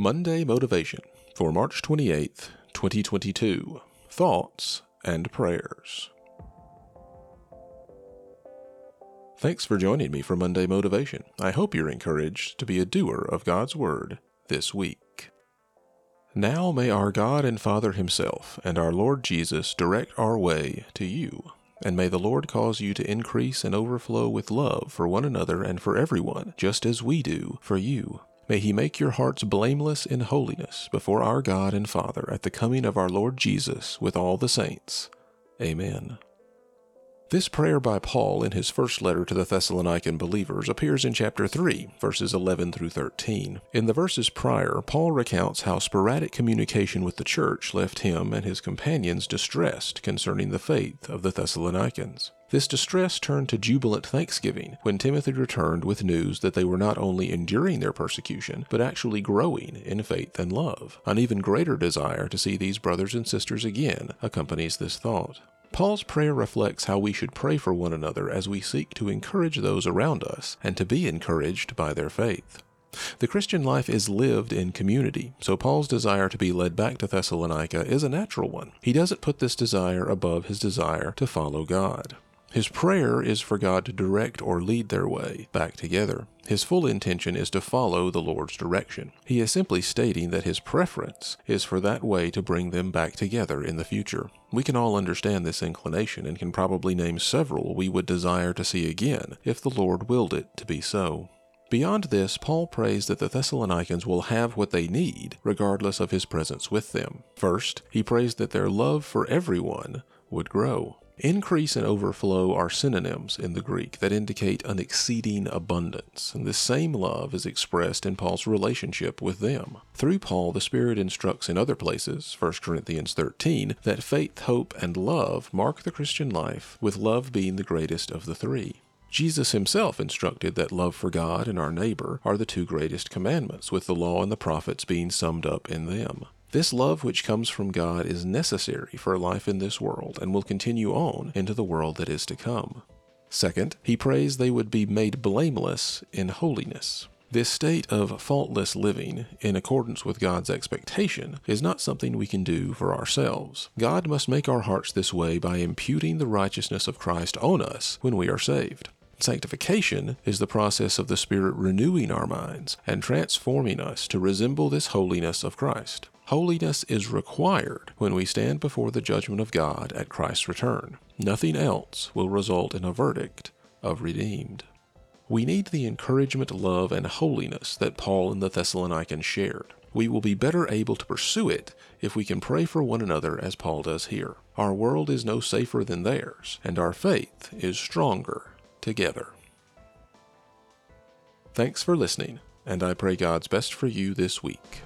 Monday Motivation for March 28th, 2022. Thoughts and Prayers. Thanks for joining me for Monday Motivation. I hope you're encouraged to be a doer of God's Word this week. Now may our God and Father Himself and our Lord Jesus direct our way to you, and may the Lord cause you to increase and overflow with love for one another and for everyone, just as we do for you. May He make your hearts blameless in holiness before our God and Father at the coming of our Lord Jesus with all the saints. Amen. This prayer by Paul in his first letter to the Thessalonican believers appears in chapter 3, verses 11 through 13. In the verses prior, Paul recounts how sporadic communication with the church left him and his companions distressed concerning the faith of the Thessalonians. This distress turned to jubilant thanksgiving when Timothy returned with news that they were not only enduring their persecution, but actually growing in faith and love. An even greater desire to see these brothers and sisters again accompanies this thought. Paul's prayer reflects how we should pray for one another as we seek to encourage those around us and to be encouraged by their faith. The Christian life is lived in community, so Paul's desire to be led back to Thessalonica is a natural one. He doesn't put this desire above his desire to follow God. His prayer is for God to direct or lead their way back together. His full intention is to follow the Lord's direction. He is simply stating that his preference is for that way to bring them back together in the future. We can all understand this inclination and can probably name several we would desire to see again if the Lord willed it to be so. Beyond this, Paul prays that the Thessalonians will have what they need, regardless of his presence with them. First, he prays that their love for everyone would grow. Increase and overflow are synonyms in the Greek that indicate an exceeding abundance, and this same love is expressed in Paul's relationship with them. Through Paul, the Spirit instructs in other places, 1 Corinthians 13, that faith, hope, and love mark the Christian life, with love being the greatest of the three. Jesus himself instructed that love for God and our neighbor are the two greatest commandments, with the law and the prophets being summed up in them. This love which comes from God is necessary for life in this world and will continue on into the world that is to come. Second, he prays they would be made blameless in holiness. This state of faultless living, in accordance with God's expectation, is not something we can do for ourselves. God must make our hearts this way by imputing the righteousness of Christ on us when we are saved. Sanctification is the process of the Spirit renewing our minds and transforming us to resemble this holiness of Christ. Holiness is required when we stand before the judgment of God at Christ's return. Nothing else will result in a verdict of redeemed. We need the encouragement, love, and holiness that Paul and the Thessalonians shared. We will be better able to pursue it if we can pray for one another as Paul does here. Our world is no safer than theirs, and our faith is stronger together. Thanks for listening, and I pray God's best for you this week.